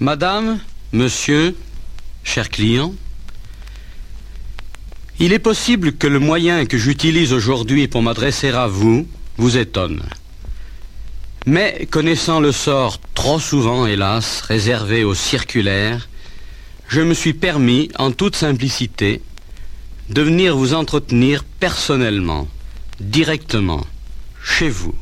Madame, monsieur, chers clients, il est possible que le moyen que j'utilise aujourd'hui pour m'adresser à vous vous étonne. Mais connaissant le sort trop souvent, hélas, réservé aux circulaires, je me suis permis, en toute simplicité, de venir vous entretenir personnellement, directement, chez vous.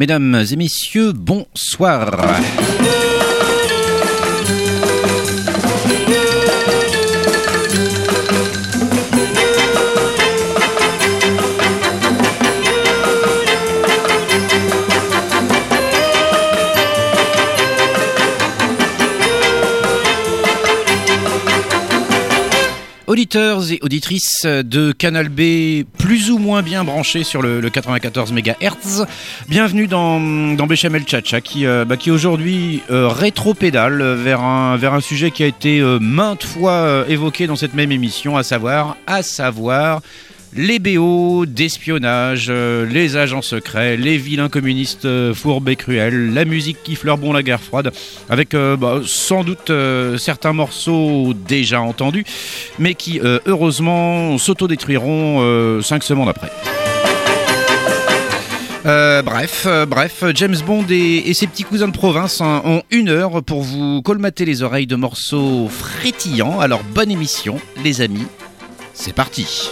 Mesdames et messieurs, bonsoir. Auditeurs et auditrices de Canal B, plus ou moins bien branchés sur le, 94 MHz, bienvenue dans, Béchamel Chacha qui, euh, bah, qui aujourd'hui euh, rétro-pédale vers un, vers un sujet qui a été euh, maintes fois évoqué dans cette même émission, à savoir, à savoir les BO d'espionnage, euh, les agents secrets, les vilains communistes euh, fourbes et cruels, la musique qui fleure bon la guerre froide, avec euh, bah, sans doute certains morceaux déjà entendus, mais qui heureusement s'autodétruiront cinq semaines après. bref, bref, James Bond et, ses petits cousins de province hein, ont une heure pour vous colmater les oreilles de morceaux frétillants. Alors bonne émission, les amis. C'est parti.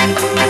Thank you.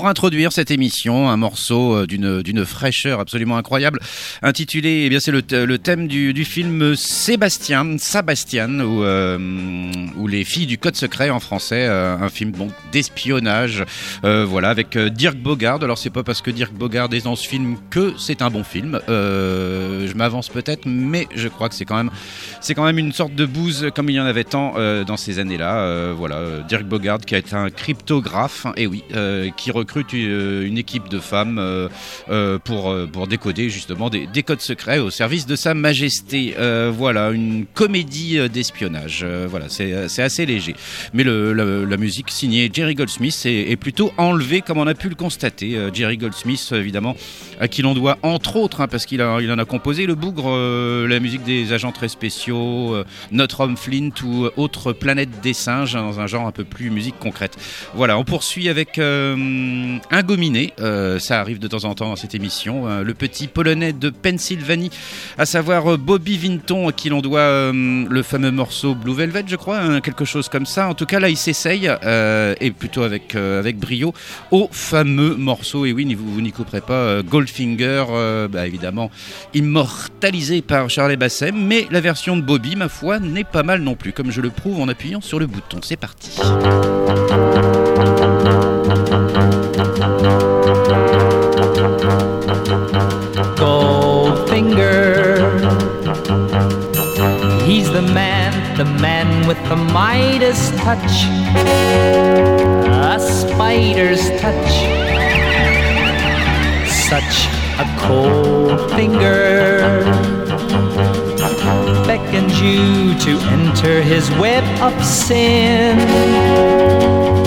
Pour introduire cette émission, un morceau euh, d'une fraîcheur absolument incroyable, intitulé, eh bien c'est le, thème du, film Sébastien, ou euh, ou les filles du code secret en français, euh, un film bon d'espionnage, voilà, avec Dirk Bogard. Alors c'est pas parce que Dirk Bogard est dans ce film que c'est un bon film. je m'avance peut-être, mais je crois que c'est quand même quand même une sorte de bouse comme il y en avait tant dans ces années-là. voilà, Dirk Bogard qui a été un cryptographe, et oui, qui recrute une, équipe de femmes euh, euh, pour, euh, pour décoder justement des, des, codes secrets au service de Sa Majesté. voilà, une comédie d'espionnage. voilà, c'est assez léger. Mais la, musique signée Jerry Goldsmith est, est, plutôt enlevée, comme on a pu le constater. Jerry Goldsmith, évidemment, à qui l'on doit, entre autres, hein, parce qu'il il en a composé le bougre, la musique des agents très spéciaux, Notre Homme Flint ou autre Planète des singes, hein, dans un genre un peu plus musique concrète. Voilà, on poursuit avec un gominé, euh, ça arrive de temps en temps dans cette émission, euh, le petit polonais de Pennsylvanie, à savoir euh, Bobby Vinton, à qui l'on doit le fameux morceau Blue Velvet, je crois, hein, quelque chose comme ça. En tout cas, là, il s'essaye, et plutôt avec, brio, au fameux morceau, et oui, vous, vous n'y couperez pas, Goldfinger, bah, évidemment, immortalisé par Charlie Bassem, mais la version de Bobby, ma foi, n'est pas mal non plus, comme je le prouve en appuyant sur le bouton. C'est parti. The Midas touch, a spider's touch. Such a cold finger beckons you to enter his web of sin,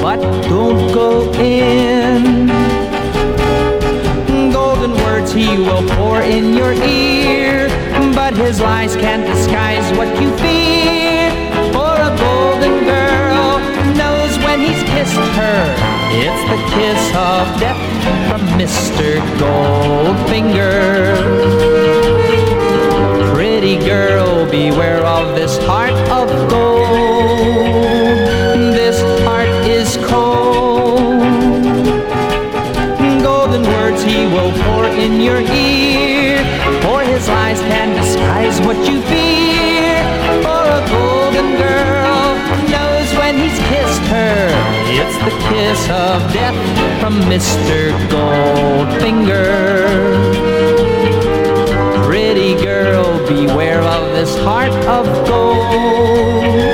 but don't go in. Golden words he will pour in your ear but his lies can't disguise what you fear. Kissed her, it's the kiss of death from Mr. Goldfinger. Pretty girl, beware of this heart of gold. This heart is cold. Golden words he will pour in your ear, for his lies can disguise what you fear. Her. It's the kiss of death from Mr. Goldfinger. Pretty girl, beware of this heart of gold.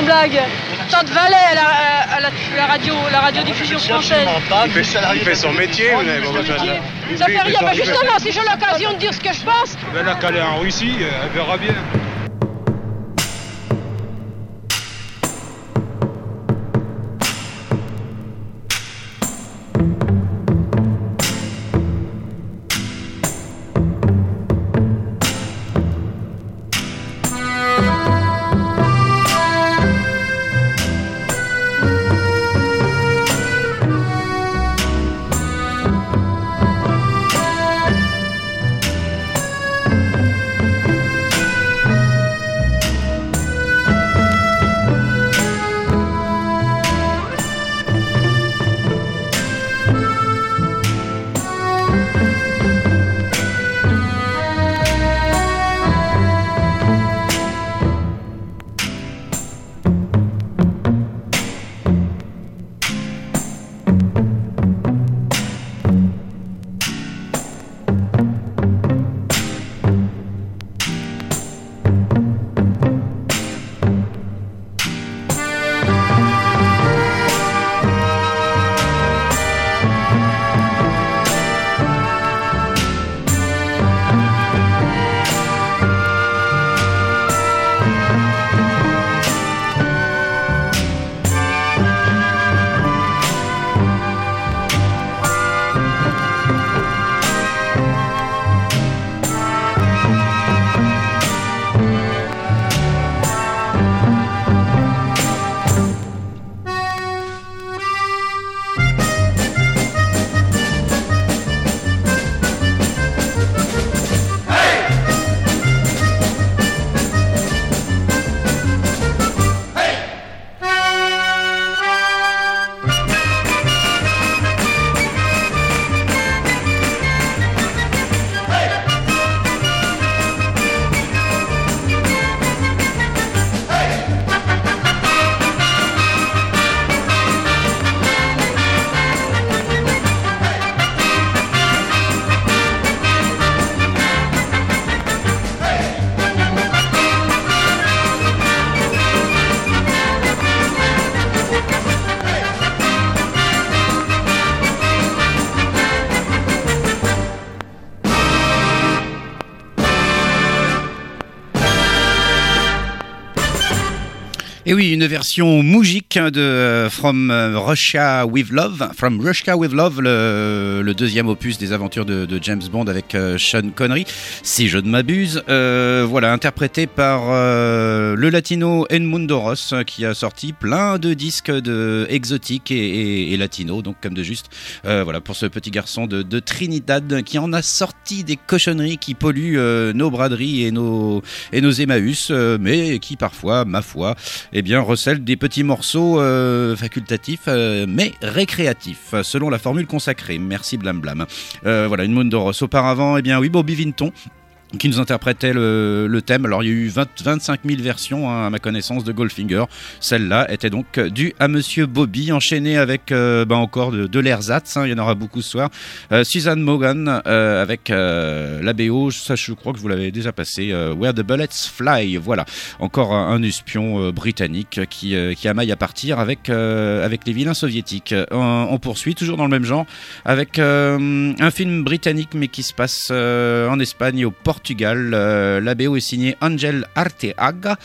Sans blague. Tant de Valais à la, à la, la radio, la radiodiffusion française. Il fait son métier, vous n'avez pas besoin de... Ça fait rien. Bah justement, si j'ai l'occasion de dire ce que je pense, Ben là, qu'elle est en Russie, elle verra bien. Et oui, une version de euh, From euh, Russia with Love, From Russia with Love, le, deuxième opus des aventures de, James Bond avec euh, Sean Connery, si je ne m'abuse. Voilà, interprété par le latino Edmundo Ross, qui a sorti plein de disques de exotiques et, et, latino, donc comme de juste. Voilà, pour ce petit garçon de, Trinidad qui en a sorti des cochonneries qui polluent nos braderies et nos, et nos Emmaüs, mais qui parfois, ma foi, eh bien, recèle des petits morceaux euh, facultatifs, euh, mais récréatifs, selon la formule consacrée. Merci Blam Blam. Euh, voilà, une Ross. Auparavant, eh bien, oui, Bobby Vinton qui nous interprétait le, thème. Alors il y a eu 20, 25 000 versions hein, à ma connaissance de Goldfinger. Celle-là était donc due à Monsieur Bobby, enchaîné avec euh, bah, encore de, de. Hein, il y en aura beaucoup ce soir. Euh, Suzanne Morgan euh, avec euh, la BO. Ça, je crois que vous l'avez déjà passé. Where the Bullets Fly. Voilà, encore un, espion britannique qui, qui amaille à partir avec les vilains soviétiques. On, poursuit toujours dans le même genre avec un film britannique mais qui se passe en Espagne au Portugal. Euh, la BO est signée Angel Arteaga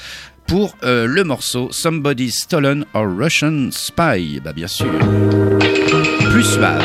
pour euh, le morceau Somebody's Stolen or Russian Spy. Bah bien sûr. Plus suave.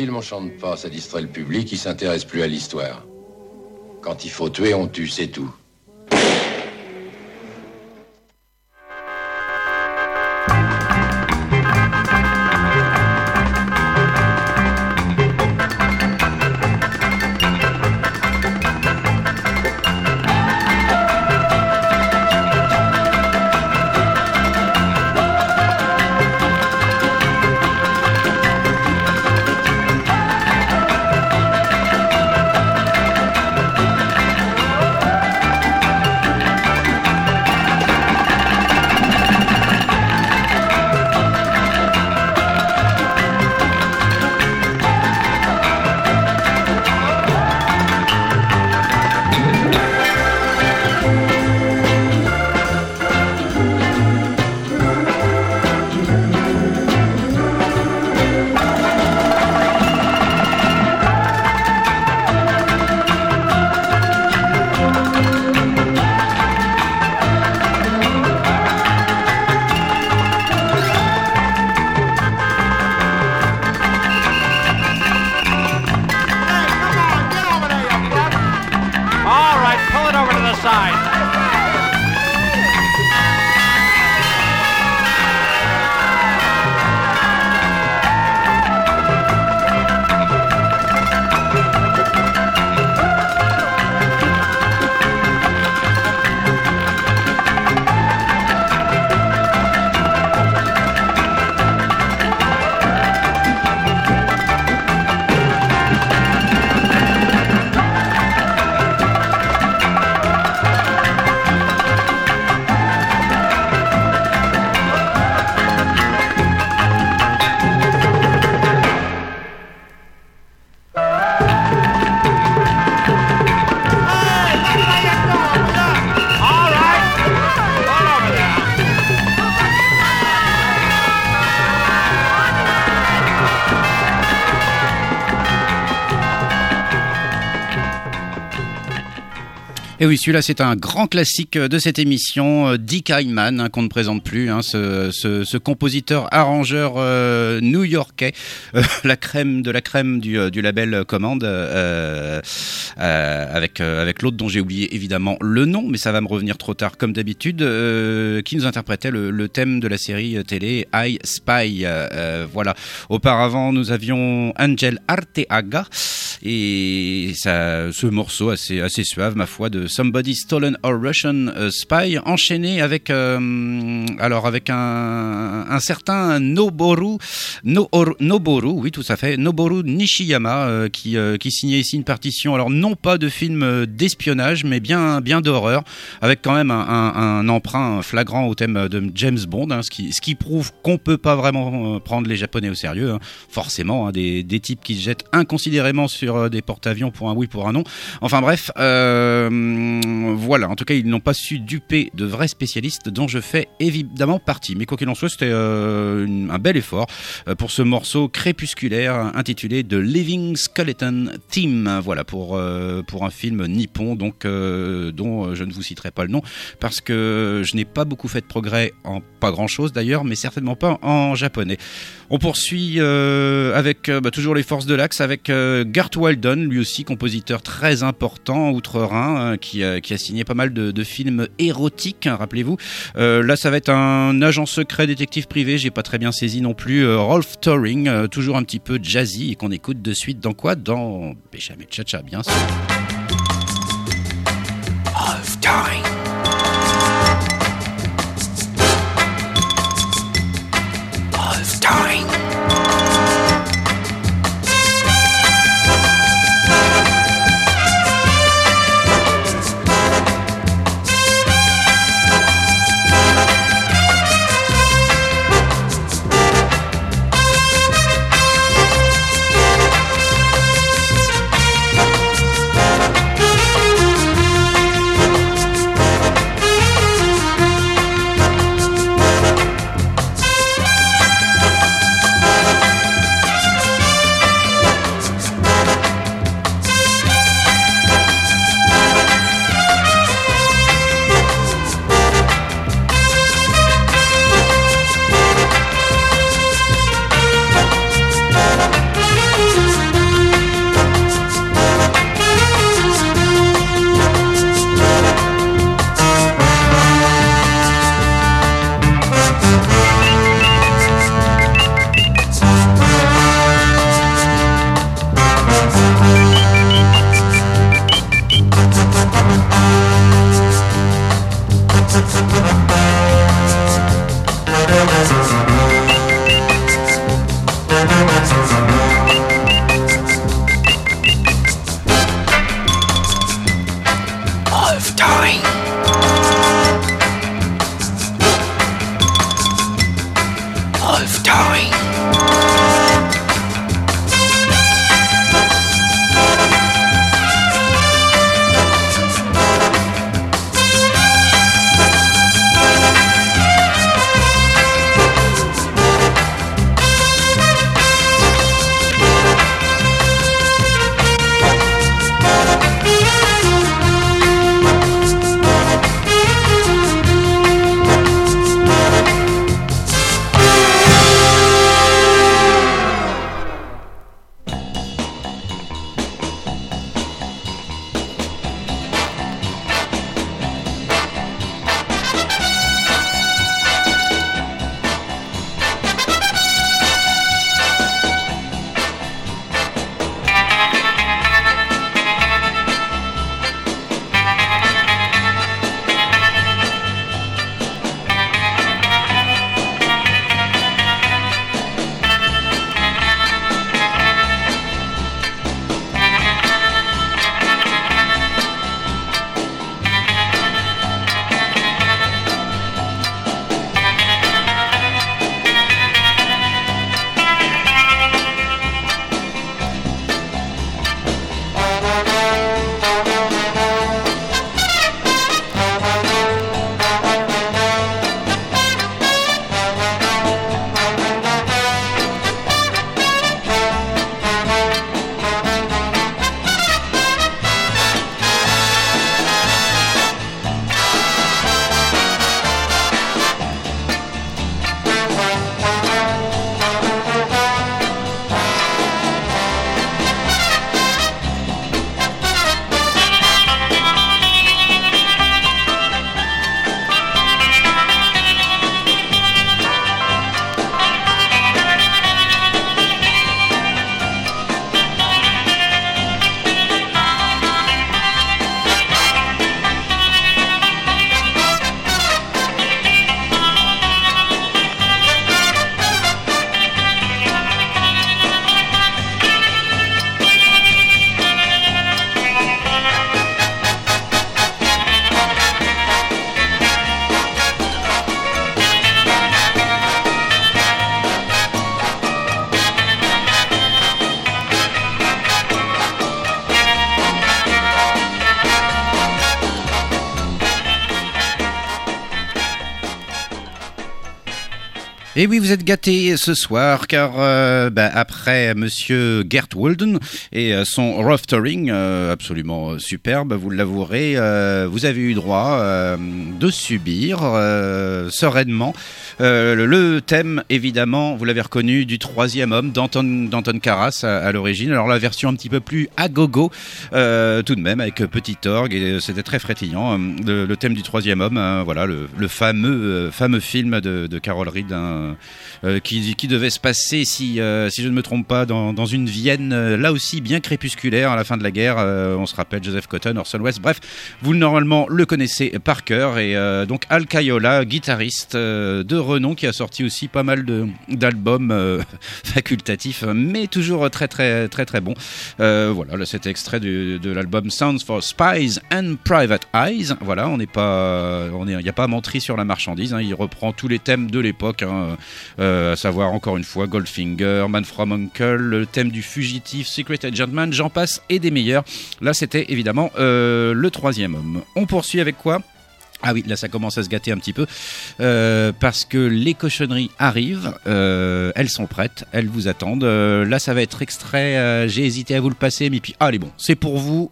film, on chante pas, ça distrait le public, il s'intéresse plus à l'histoire. Quand il faut tuer, on tue, c'est tout. Et oui, celui-là, c'est un grand classique de cette émission, euh, Dick Hyman, hein, qu'on ne présente plus, hein, ce, ce compositeur-arrangeur euh, new-yorkais, euh, la crème de la crème du, euh, label Command, euh, euh, avec, euh, avec l'autre dont j'ai oublié évidemment le nom, mais ça va me revenir trop tard comme d'habitude, euh, qui nous interprétait le, thème de la série télé I Spy. Euh, euh, voilà. Auparavant, nous avions Angel Arteaga et ça, ce morceau assez, assez suave, ma foi, de Somebody Stolen or Russian euh, Spy, enchaîné avec, euh, alors avec un, un certain Noboru, Noboru, oui, tout à fait, Noboru Nishiyama, euh, qui, qui signait ici une partition, alors non pas de film d'espionnage, mais bien, bien d'horreur, avec quand même un, un, un emprunt flagrant au thème de James Bond, hein, ce, qui, ce qui prouve qu'on peut pas vraiment prendre les Japonais au sérieux, hein. forcément, hein, des, des types qui se jettent inconsidérément sur des porte-avions pour un oui, pour un non. Enfin bref, voilà, en tout cas, ils n'ont pas su duper de vrais spécialistes dont je fais évidemment partie. Mais quoi qu'il en soit, c'était euh, un bel effort euh, pour ce morceau crépusculaire intitulé The Living Skeleton Theme. Voilà, pour, euh, pour un film nippon, donc, euh, dont euh, je ne vous citerai pas le nom, parce que je n'ai pas beaucoup fait de progrès en pas grand chose d'ailleurs, mais certainement pas en japonais. On poursuit euh, avec euh, bah, toujours les forces de l'axe avec euh, Gert Waldon, lui aussi compositeur très important outre-Rhin, euh, qui, a- qui a signé pas mal de, de films érotiques, hein, rappelez-vous. Euh, là, ça va être un agent secret détective privé, j'ai pas très bien saisi non plus. euh, Rolf Turing, euh, toujours un petit peu jazzy et qu'on écoute de suite dans quoi? Dans Béchamel Chacha, bien sûr. Rolf Et oui, vous êtes gâtés ce soir car euh, bah, après Monsieur Gert Walden et euh, son roftering euh, absolument superbe, vous l'avouerez, vous avez eu droit de subir sereinement euh, le, thème évidemment, vous l'avez reconnu, du troisième homme d'Anton d'Anton Karas à, l'origine. Alors la version un petit peu plus à gogo euh, tout de même avec petit orgue et c'était très frétillant. Euh, Le, thème du troisième homme, hein, voilà le, fameux euh, film de, Carol Reed hein, euh, qui, qui devait se passer si euh, si je ne me trompe pas dans, dans une Vienne euh, là aussi bien crépusculaire à la fin de la guerre. Euh, on se rappelle Joseph Cotton, Orson Welles. Bref, vous normalement le connaissez par cœur et euh, donc Al Caiola, guitariste euh, de renom qui a sorti aussi pas mal d'albums euh, facultatifs, mais toujours très très très très bon. Euh, voilà, là cet extrait du- de l'album Sounds for Spies and Private Eyes. Voilà, on n'est pas, il n'y a pas à mentir sur la marchandise. hein. il reprend tous les thèmes de l'époque, hein, euh, à savoir encore une fois Goldfinger, Man from Uncle, le thème du fugitif, Secret Agent Man, j'en passe et des meilleurs. Là, c'était évidemment euh, le troisième homme. On poursuit avec quoi? Ah oui, là ça commence à se gâter un petit peu euh, parce que les cochonneries arrivent, euh, elles sont prêtes, elles vous attendent. Euh, là ça va être extrait, euh, j'ai hésité à vous le passer, mais puis allez bon, c'est pour vous.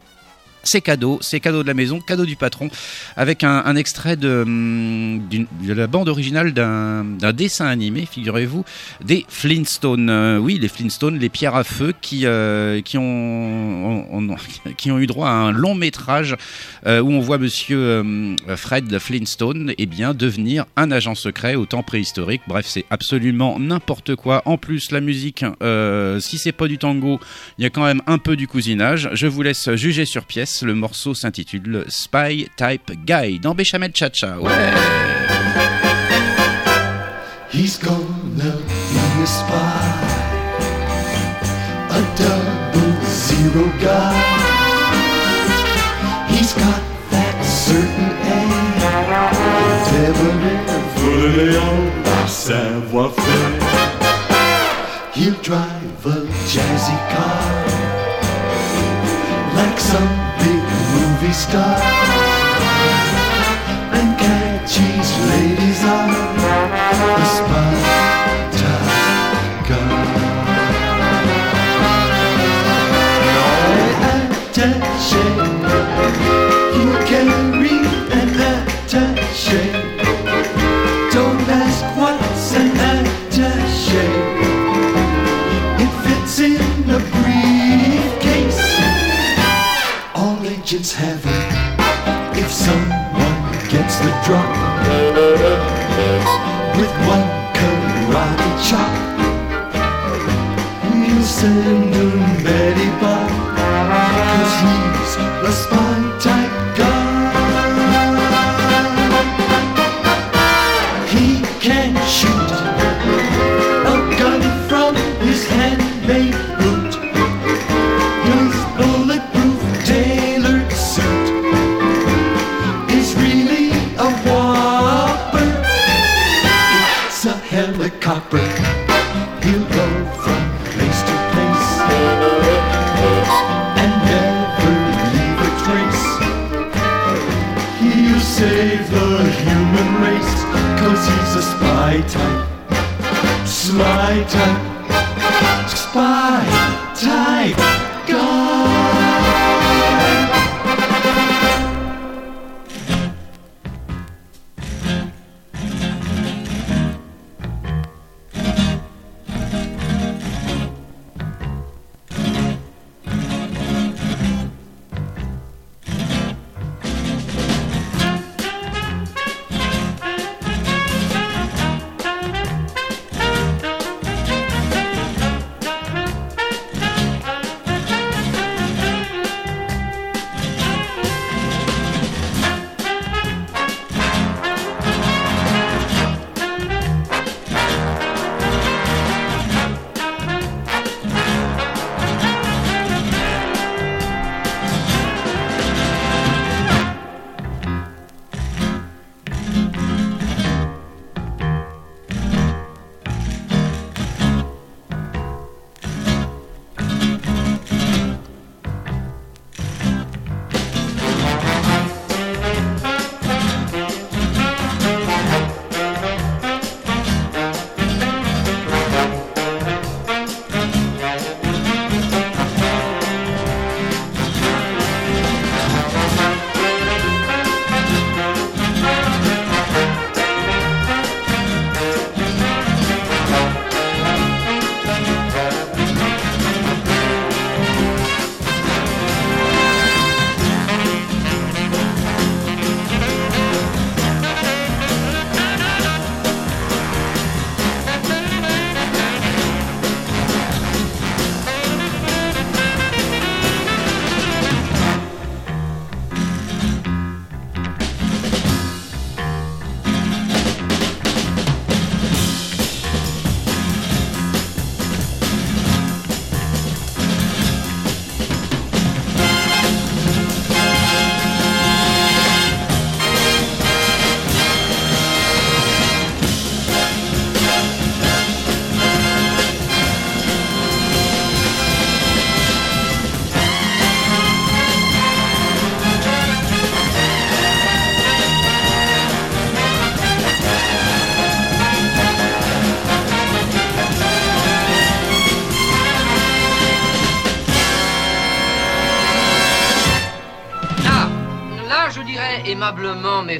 C'est cadeau, c'est cadeau de la maison, cadeau du patron, avec un, extrait de, hum, de la bande originale d'un dessin animé, figurez-vous, des Flintstones. Euh, oui, les Flintstones, les pierres à feu, qui, euh, qui, ont, qui ont eu droit à un long métrage euh, où on voit Monsieur Fred Flintstone eh bien devenir un agent secret au temps préhistorique. Bref, c'est absolument n'importe quoi. En plus, la musique, si c'est pas du tango, il y a quand même un peu du cousinage. Je vous laisse juger sur pièce. Le morceau s'intitule Spy Type Guy dans Béchamel Chacha. Ouais. He's gonna be a spy, a double zero guy. He's got that certain air, debonair, savoir-faire. He'll drive a jazzy car, like some big movie star, and catch his ladies eye. listen Spy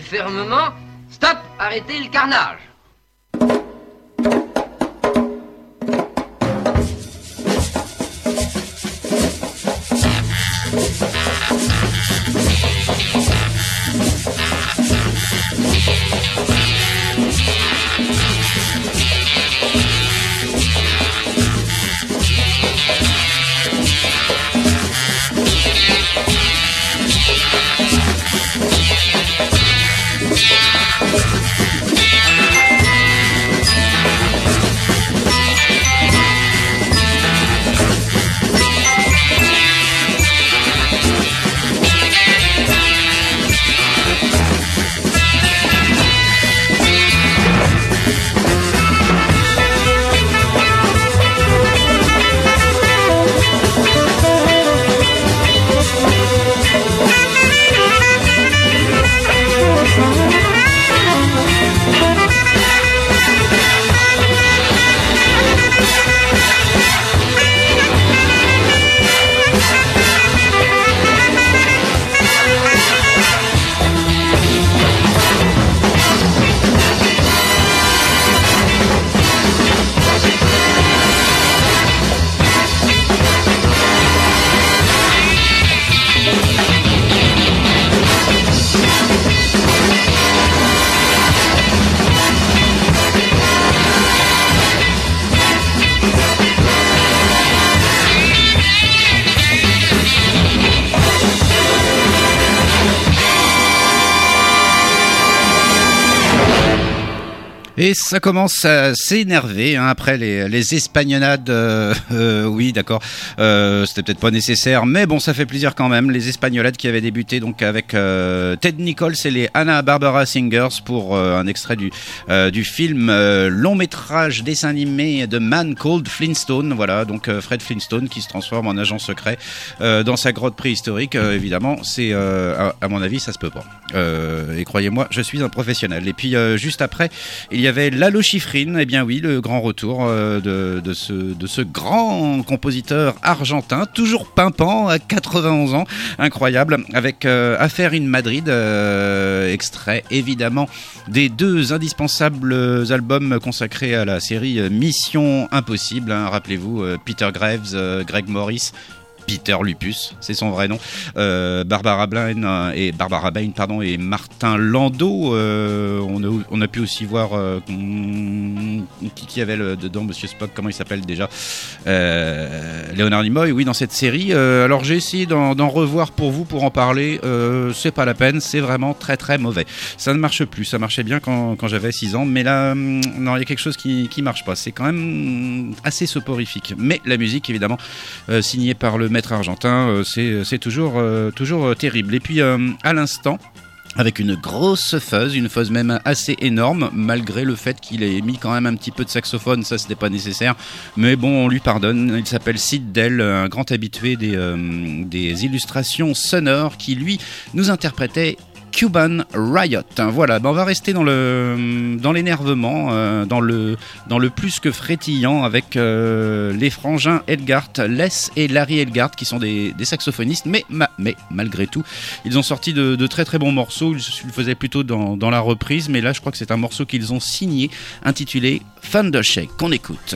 fermement Stop Arrêtez le carnage Et ça commence à s'énerver hein, après les, les espagnolades. euh, euh, oui, d'accord. Euh, C'était peut-être pas nécessaire, mais bon, ça fait plaisir quand même. Les espagnolades qui avaient débuté donc avec Ted Nichols et les Anna Barbara Singers pour un extrait du du film long métrage dessin animé de Man Called Flintstone. Voilà, donc Fred Flintstone qui se transforme en agent secret dans sa grotte préhistorique. Évidemment, c'est à, mon avis, ça se peut pas. Et croyez-moi, je suis un professionnel. Et puis juste après, il y avait Lalo Schifrin. Eh bien oui, le grand retour euh, de, ce, grand compositeur argentin, toujours pimpant à 91 ans, incroyable, avec euh, Affaire in Madrid, euh, extrait évidemment des deux indispensables albums consacrés à la série Mission Impossible. hein. Rappelez-vous, Peter Graves, Greg Morris. Peter Lupus, c'est son vrai nom. Euh, Barbara Bain euh, et Barbara Bain, pardon, et Martin Landau. euh, on, a, pu aussi voir qui, avait le, dedans, Monsieur Spock. Comment il s'appelle déjà Léonard Nimoy. Oui, dans cette série. Alors j'ai essayé d'en revoir pour vous pour en parler. C'est pas la peine. C'est vraiment très très mauvais. Ça ne marche plus. Ça marchait bien quand, quand j'avais 6 ans, mais là, hum, non, il y a quelque chose qui qui marche pas. C'est quand même assez soporifique. Mais la musique, évidemment, signée par le argentin, euh, c'est c'est toujours euh, toujours euh, terrible. Et puis euh, à l'instant. Avec une grosse fuzz, une fuzz même assez énorme, malgré le fait qu'il ait mis quand même un petit peu de saxophone, ça c'était pas nécessaire. Mais bon, on lui pardonne. Il s'appelle Sid Dell, un grand habitué euh, des illustrations sonores, qui lui nous interprétait Cuban Riot. Voilà, ben on va rester dans le dans l'énervement, euh, dans le dans le plus que frétillant avec euh, les frangins Edgard, Les et Larry Edgard qui sont des, saxophonistes, mais ma- mais malgré tout, ils ont sorti de, très très bons morceaux. Ils le faisaient plutôt dans, dans la reprise, mais là je crois que c'est un morceau qu'ils ont signé intitulé Thundershake qu'on écoute.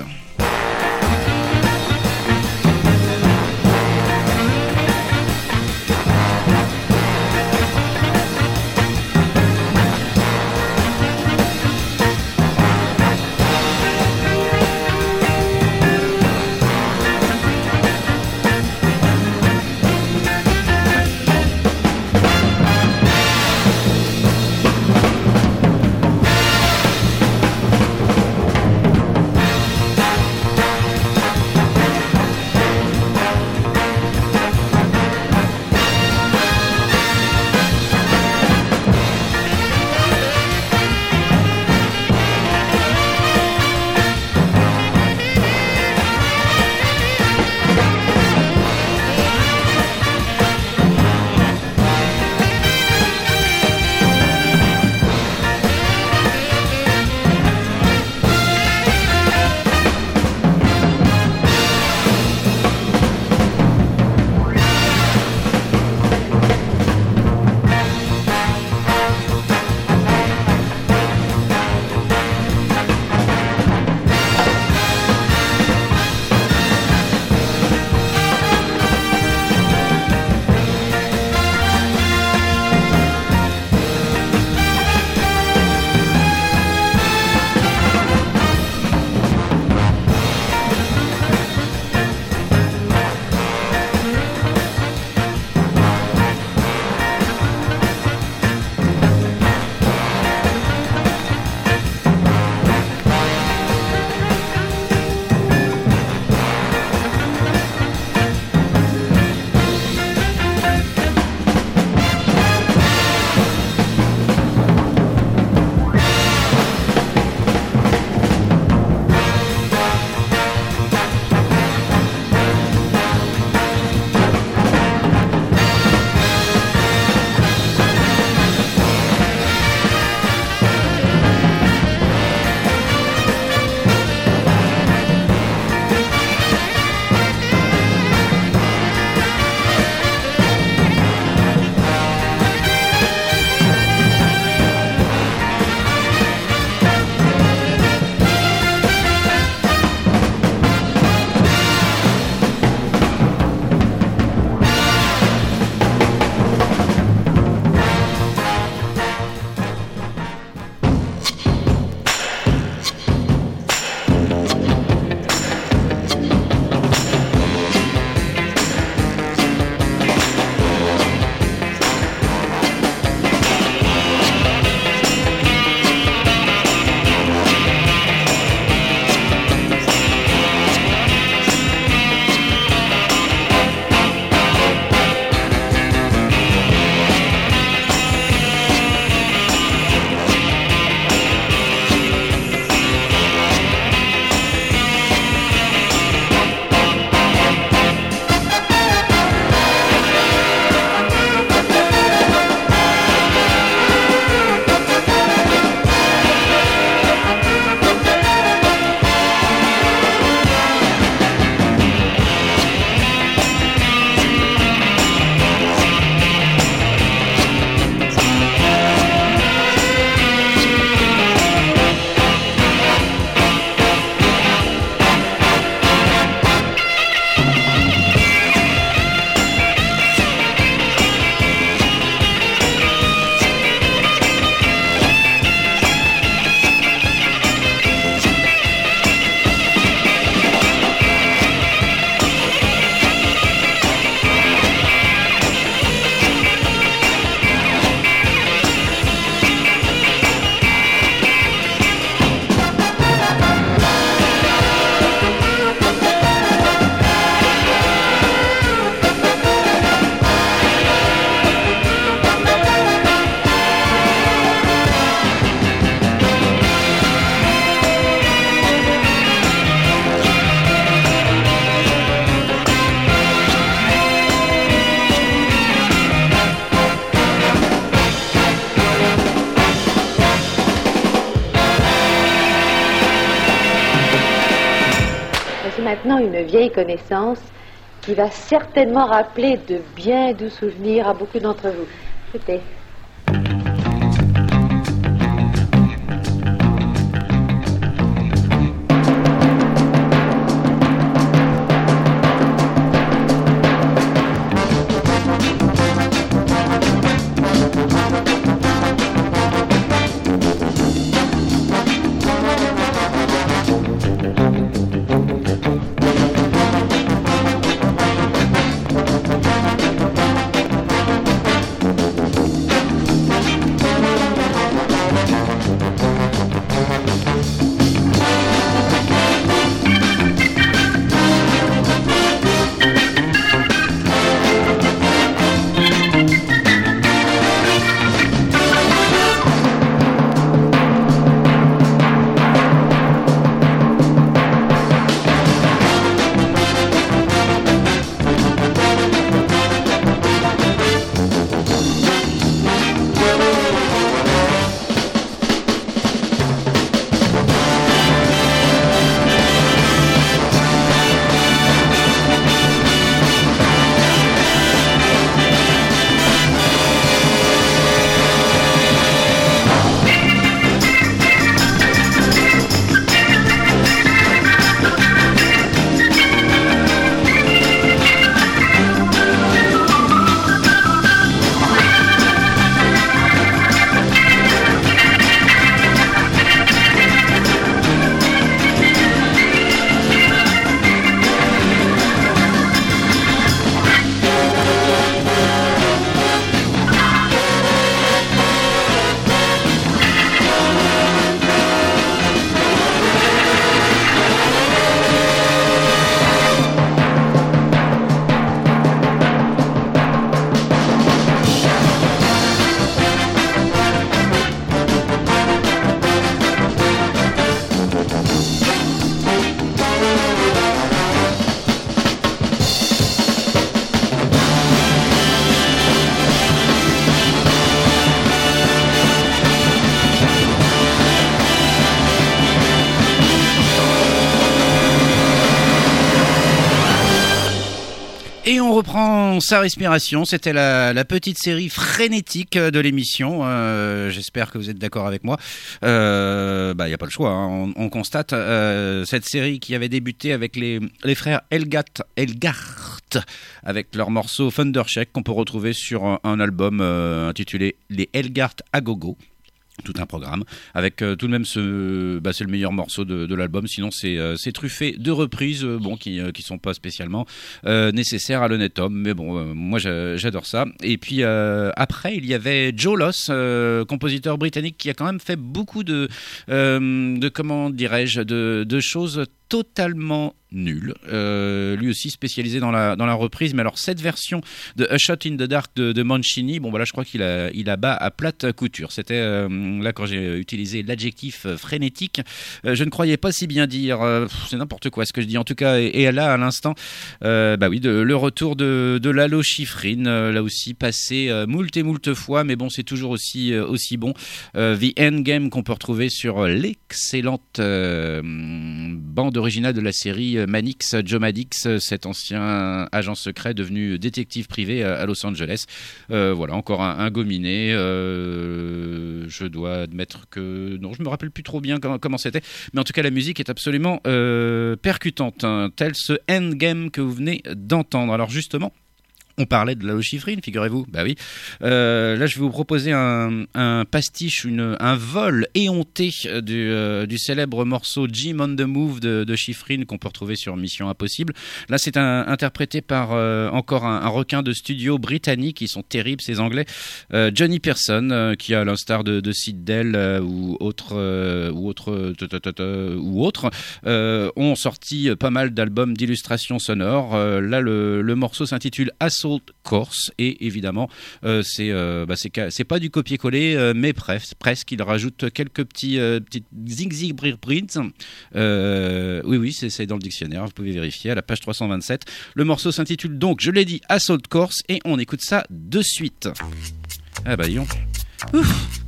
Une vieille connaissance qui va certainement rappeler de bien doux souvenirs à beaucoup d'entre vous. Écoutez. Reprend sa respiration. C'était la, petite série frénétique de l'émission. Euh, J'espère que vous êtes d'accord avec moi. Euh, bah, il n'y a pas le choix. hein. On, on constate euh, cette série qui avait débuté avec les, les frères Elgat, Elgart, avec leur morceau Thundercheck qu'on peut retrouver sur un, un album euh, intitulé Les Elgart à gogo tout un programme avec euh, tout de même ce bah, c'est le meilleur morceau de, l'album. Sinon c'est euh, c'est truffé de reprises euh, bon qui qui sont pas spécialement nécessaires à l'honnête homme. Mais bon moi j'a- j'adore ça. Et puis après il y avait Joe Loss compositeur britannique qui a quand même fait beaucoup de de comment dirais-je de, de choses totalement nul. Euh, lui aussi spécialisé dans la, dans la reprise. Mais alors, cette version de A Shot in the Dark de, de Mancini, bon, voilà, je crois qu'il a, il à plate couture. C'était euh, là quand j'ai utilisé l'adjectif euh, frénétique. Je ne croyais pas si bien dire. C'est n'importe quoi ce que je dis. En tout cas, et, et là, à l'instant, bah oui, le retour de, de Lalo Schifrin, là aussi passé moult et moult fois, mais bon, c'est toujours aussi, aussi bon. The Endgame qu'on peut retrouver sur l'excellente bande originale de la série euh, Manix, Joe Madix, euh, cet ancien agent secret devenu détective privé à, à Los Angeles. Euh, voilà, encore un, gominé. euh, je dois admettre que non, je me rappelle plus trop bien comment, c'était, mais en tout cas la musique est absolument euh, percutante, hein, tel ce Endgame que vous venez d'entendre. Alors justement. On parlait de la lochifrine, figurez-vous. Bah oui. Euh, là, je vais vous proposer un, pastiche, un vol éhonté du, euh, du célèbre morceau Jim on the Move de, de Chiffrine qu'on peut retrouver sur Mission Impossible. Là, c'est interprété par euh, encore un, requin de studio britannique. Ils sont terribles, ces Anglais. Euh, Johnny Pearson, euh, qui à l'instar de, de Sid Dell euh, ou autre euh, ou autre euh, ou euh, ont sorti pas mal d'albums d'illustrations sonores. Euh, là, le, morceau s'intitule Assault Course et évidemment, euh, c'est euh, bah, pas du copier-coller, euh, mais presque. Presque, il rajoute quelques petits euh, petites zig zig oui, oui, c'est dans le dictionnaire. Vous pouvez vérifier à la page 327. Le morceau s'intitule donc, je l'ai dit, Assault Course et on écoute ça de suite. Ah bah, disons. Ouf.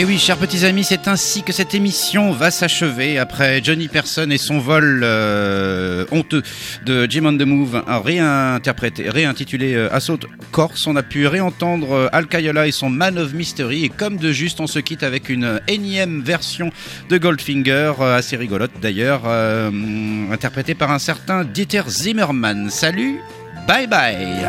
Et oui, chers petits amis, c'est ainsi que cette émission va s'achever après Johnny Person et son vol euh, honteux de Jim on the Move, réinterprété, réintitulé euh, Assault Corse. On a pu réentendre euh, Al Kayola et son Man of Mystery. Et comme de juste, on se quitte avec une énième version de Goldfinger, euh, assez rigolote d'ailleurs, interprétée par un certain Dieter Zimmermann. Salut, bye bye.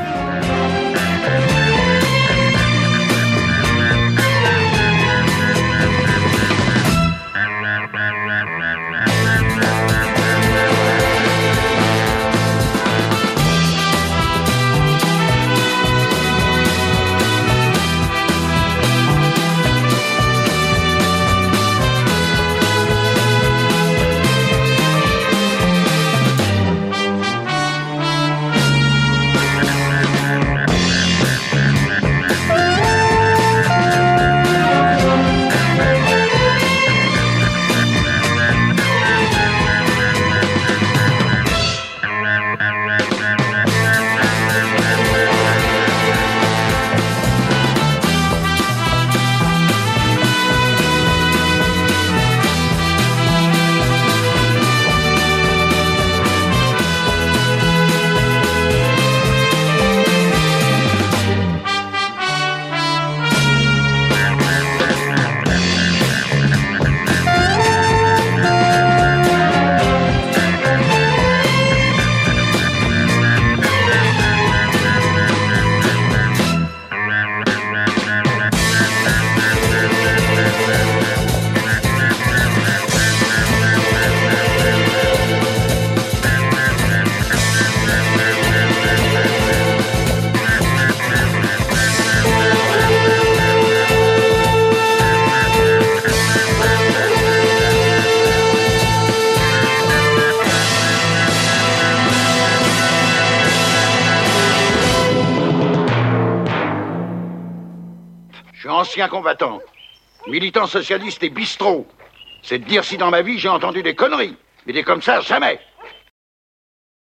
Ancien combattant, militant socialiste et bistrot. C'est de dire si dans ma vie j'ai entendu des conneries. Mais des comme ça, jamais.